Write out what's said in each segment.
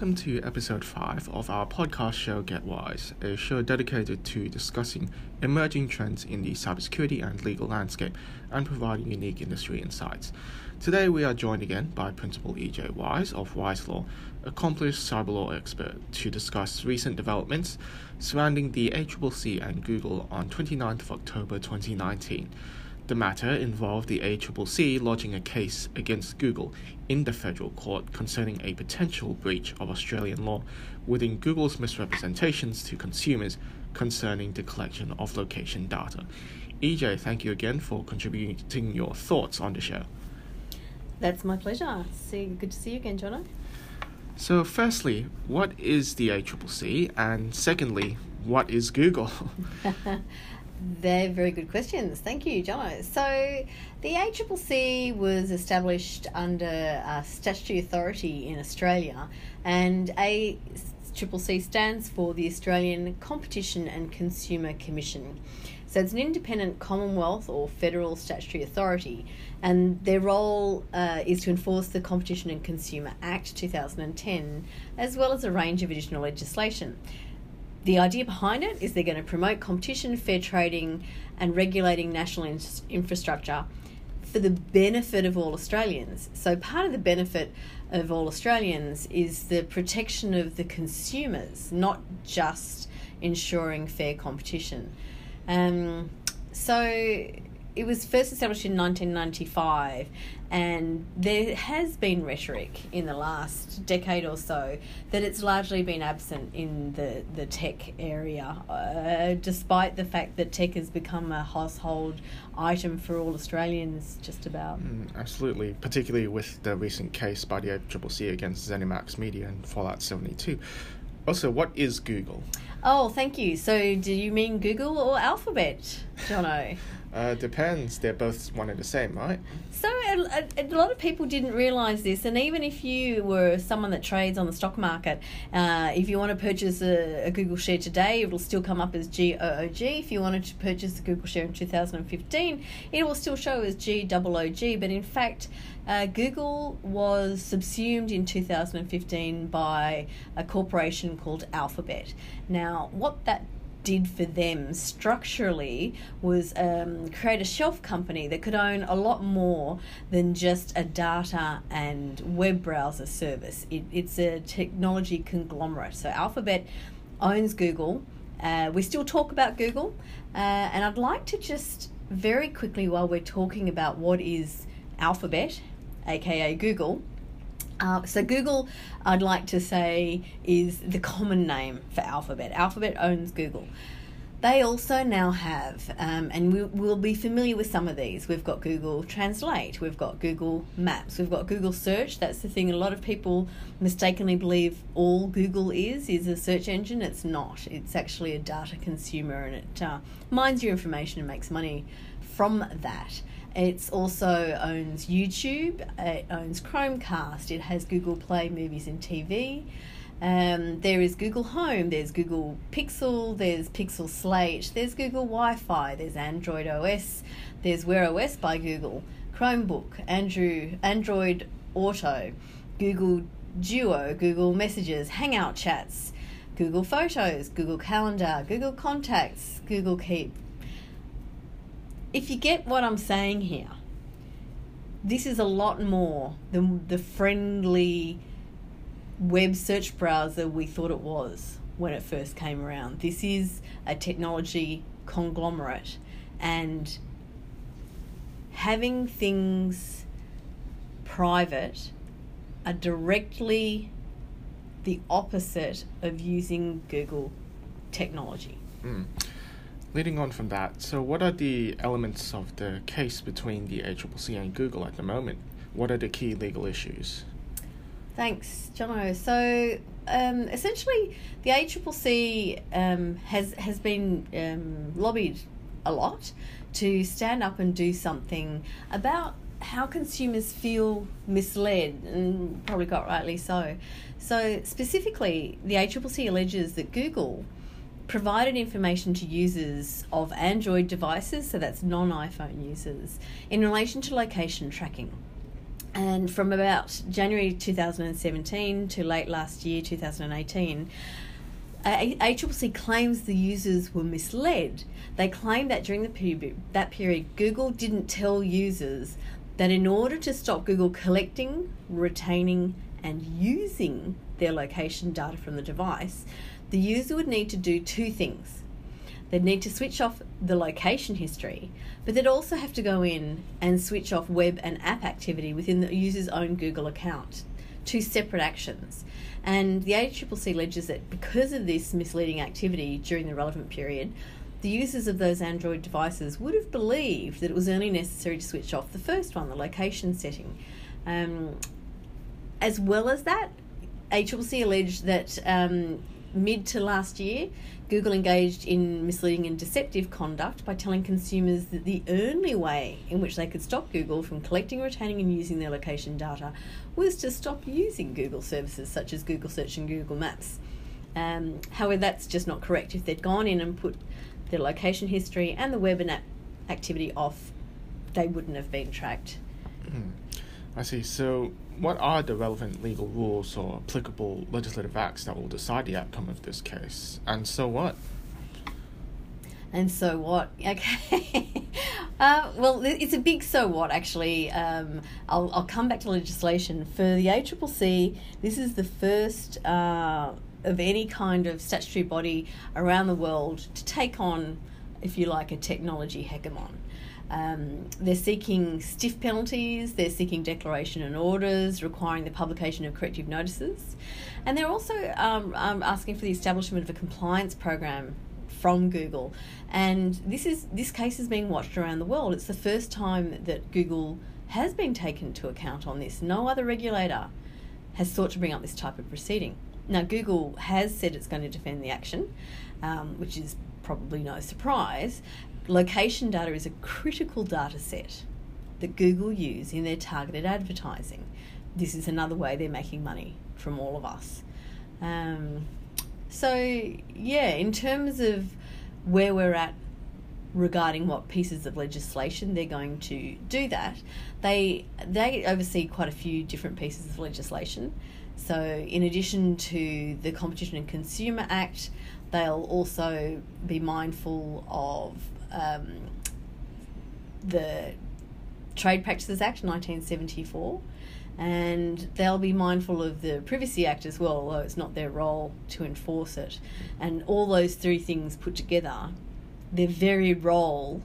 welcome to episode 5 of our podcast show Get Wise, a show dedicated to discussing emerging trends in the cybersecurity and legal landscape and providing unique industry insights. Today we are joined again by Principal EJ Wise of Wise Law, accomplished cyber law expert, to discuss recent developments surrounding the ACCC and Google on 29th of October 2019. The matter involved the ACCC lodging a case against Google in the federal court concerning a potential breach of Australian law within Google's misrepresentations to consumers concerning the collection of location data. EJ, thank you again for contributing your thoughts on the show. That's my pleasure. See, good to see you again, Jono. So, firstly, what is the ACCC? And secondly, what is Google? They're very good questions. Thank you, Jono. So, the ACCC was established under uh, statutory authority in Australia, and ACCC stands for the Australian Competition and Consumer Commission. So, it's an independent Commonwealth or federal statutory authority, and their role uh, is to enforce the Competition and Consumer Act 2010, as well as a range of additional legislation the idea behind it is they're going to promote competition, fair trading, and regulating national in- infrastructure for the benefit of all Australians. So, part of the benefit of all Australians is the protection of the consumers, not just ensuring fair competition. Um, so, it was first established in 1995 and there has been rhetoric in the last decade or so that it's largely been absent in the, the tech area, uh, despite the fact that tech has become a household item for all Australians, just about. Mm, absolutely, particularly with the recent case by the ACCC against ZeniMax Media and Fallout 72. Also, what is Google? Oh, thank you. So, do you mean Google or Alphabet, Jono? Uh, depends. They're both one and the same, right? So a, a, lot of people didn't realise this, and even if you were someone that trades on the stock market, uh, if you want to purchase a, a, Google share today, it will still come up as GOOG. If you wanted to purchase a Google share in 2015, it will still show as GOOG. But in fact, uh, Google was subsumed in 2015 by a corporation called Alphabet. Now, what that did for them structurally was um, create a shelf company that could own a lot more than just a data and web browser service. It, it's a technology conglomerate. So Alphabet owns Google. Uh, we still talk about Google, uh, and I'd like to just very quickly, while we're talking about what is Alphabet, aka Google, uh, so Google, I'd like to say, is the common name for Alphabet. Alphabet owns Google. They also now have, um, and we, will be familiar with some of these. We've got Google Translate, we've got Google Maps, we've got Google Search. That's the thing. A lot of people mistakenly believe all Google is is a search engine. It's not. It's actually a data consumer, and it uh, mines your information and makes money from that. It's also owns YouTube, it owns Chromecast, it has Google Play Movies and TV. Um, there is Google Home, there's Google Pixel, there's Pixel Slate, there's Google Wi Fi, there's Android OS, there's Wear OS by Google, Chromebook, Andrew, Android Auto, Google Duo, Google Messages, Hangout Chats, Google Photos, Google Calendar, Google Contacts, Google Keep, if you get what I'm saying here, this is a lot more than the friendly web search browser we thought it was when it first came around. This is a technology conglomerate, and having things private are directly the opposite of using Google technology. Mm. Leading on from that, so what are the elements of the case between the ACCC and Google at the moment? What are the key legal issues? Thanks, Jono. So um, essentially, the ACCC um, has has been um, lobbied a lot to stand up and do something about how consumers feel misled, and probably got rightly so. So specifically, the ACCC alleges that Google provided information to users of Android devices, so that's non iPhone users, in relation to location tracking. And from about January 2017 to late last year, 2018, ACCC claims the users were misled. They claim that during the period, that period, Google didn't tell users that in order to stop Google collecting, retaining, and using their location data from the device, the user would need to do two things. They'd need to switch off the location history, but they'd also have to go in and switch off web and app activity within the user's own Google account. Two separate actions. And the ACCC alleges that because of this misleading activity during the relevant period, the users of those Android devices would have believed that it was only necessary to switch off the first one, the location setting. Um, as well as that, ACCC alleged that um, mid to last year, Google engaged in misleading and deceptive conduct by telling consumers that the only way in which they could stop Google from collecting, retaining, and using their location data was to stop using Google services such as Google Search and Google Maps. Um, however, that's just not correct. If they'd gone in and put their location history and the web and app activity off, they wouldn't have been tracked. Mm. I see. So, what are the relevant legal rules or applicable legislative acts that will decide the outcome of this case? And so what? And so what? Okay. uh, well, it's a big so what, actually. Um, I'll, I'll come back to legislation. For the ACCC, this is the first uh, of any kind of statutory body around the world to take on, if you like, a technology hegemon. Um, they're seeking stiff penalties, they're seeking declaration and orders requiring the publication of corrective notices, and they're also um, um, asking for the establishment of a compliance program from Google. And this is this case is being watched around the world. It's the first time that Google has been taken to account on this. No other regulator has sought to bring up this type of proceeding. Now, Google has said it's going to defend the action, um, which is probably no surprise, Location data is a critical data set that Google use in their targeted advertising. This is another way they're making money from all of us. Um, so, yeah, in terms of where we're at regarding what pieces of legislation they're going to do that, they they oversee quite a few different pieces of legislation. So, in addition to the Competition and Consumer Act, they'll also be mindful of um, the Trade Practices Act 1974 and they'll be mindful of the Privacy Act as well, although it's not their role to enforce it. And all those three things put together, their very role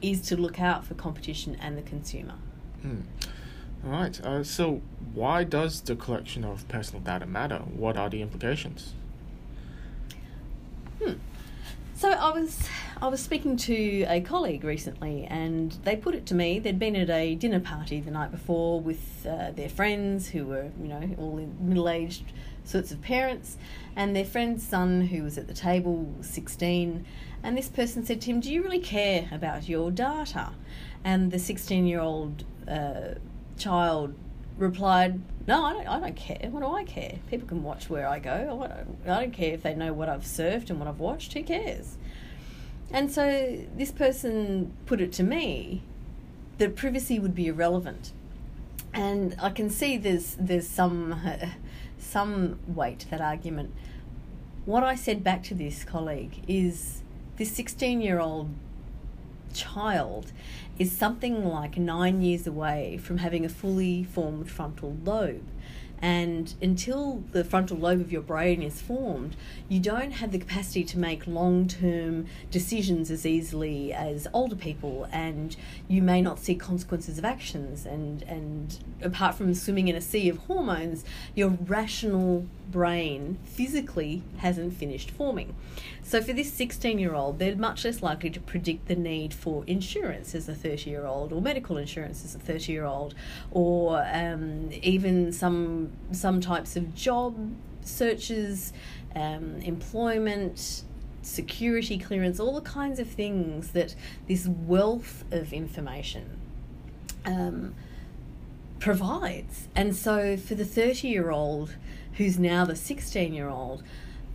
is to look out for competition and the consumer. Mm. All right. Uh, so, why does the collection of personal data matter? What are the implications? Hmm. So I was I was speaking to a colleague recently, and they put it to me. They'd been at a dinner party the night before with uh, their friends, who were you know all middle aged sorts of parents, and their friend's son, who was at the table, sixteen. And this person said to him, "Do you really care about your data?" And the sixteen-year-old uh, child replied, "No, I don't. I don't care. What do I care? People can watch where I go. I don't, I don't care if they know what I've surfed and what I've watched. Who cares?" And so this person put it to me that privacy would be irrelevant, and I can see there's there's some some weight to that argument. What I said back to this colleague is this 16 year old child is something like nine years away from having a fully formed frontal lobe. And until the frontal lobe of your brain is formed, you don't have the capacity to make long term decisions as easily as older people, and you may not see consequences of actions. And, and apart from swimming in a sea of hormones, your rational brain physically hasn't finished forming. So, for this 16 year old, they're much less likely to predict the need for insurance as a 30 year old, or medical insurance as a 30 year old, or um, even some, some types of job searches, um, employment, security clearance, all the kinds of things that this wealth of information. Um, provides. And so for the 30 year old who's now the 16 year old,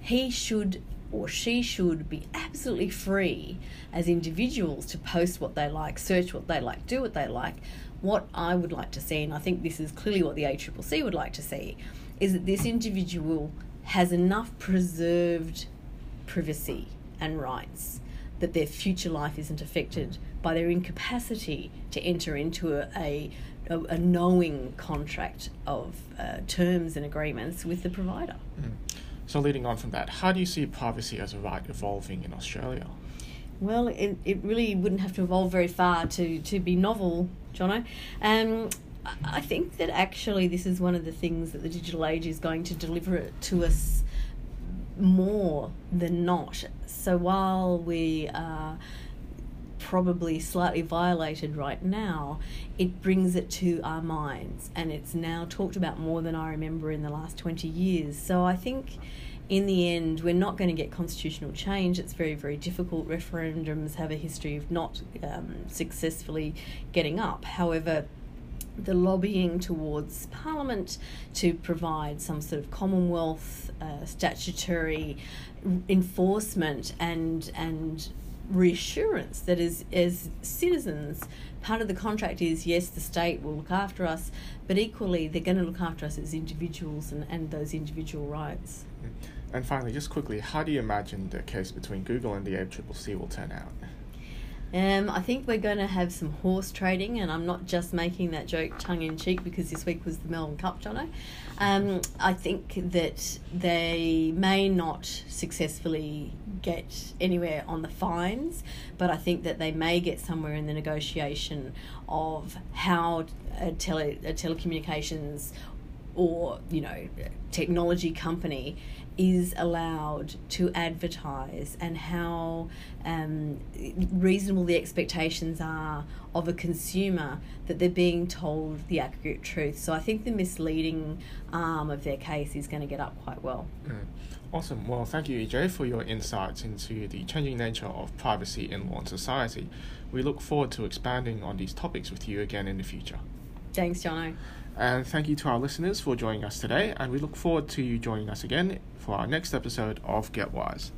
he should or she should be absolutely free as individuals to post what they like, search what they like, do what they like. What I would like to see, and I think this is clearly what the ACCC would like to see, is that this individual has enough preserved privacy and rights that their future life isn't affected by their incapacity to enter into a, a, a knowing contract of uh, terms and agreements with the provider. Mm. So, leading on from that, how do you see privacy as a right evolving in Australia? Well, it, it really wouldn't have to evolve very far to, to be novel, Jono. Um, I think that actually this is one of the things that the digital age is going to deliver to us more than not. So while we are probably slightly violated right now, it brings it to our minds and it's now talked about more than I remember in the last 20 years. So I think in the end, we're not going to get constitutional change. It's very, very difficult. Referendums have a history of not um, successfully getting up. However, the lobbying towards Parliament to provide some sort of Commonwealth uh, statutory enforcement and and reassurance that as as citizens part of the contract is yes the state will look after us but equally they're going to look after us as individuals and, and those individual rights and finally just quickly how do you imagine the case between google and the ACCC will turn out um, I think we're going to have some horse trading, and I'm not just making that joke tongue in cheek because this week was the Melbourne Cup, Jono. Um, I think that they may not successfully get anywhere on the fines, but I think that they may get somewhere in the negotiation of how a, tele, a telecommunications or you know technology company is allowed to advertise and how um, reasonable the expectations are of a consumer that they're being told the accurate truth. So I think the misleading arm of their case is going to get up quite well. Mm. Awesome. Well, thank you, EJ, for your insights into the changing nature of privacy in law and society. We look forward to expanding on these topics with you again in the future. Thanks, Jono. And thank you to our listeners for joining us today, and we look forward to you joining us again for our next episode of Get Wise.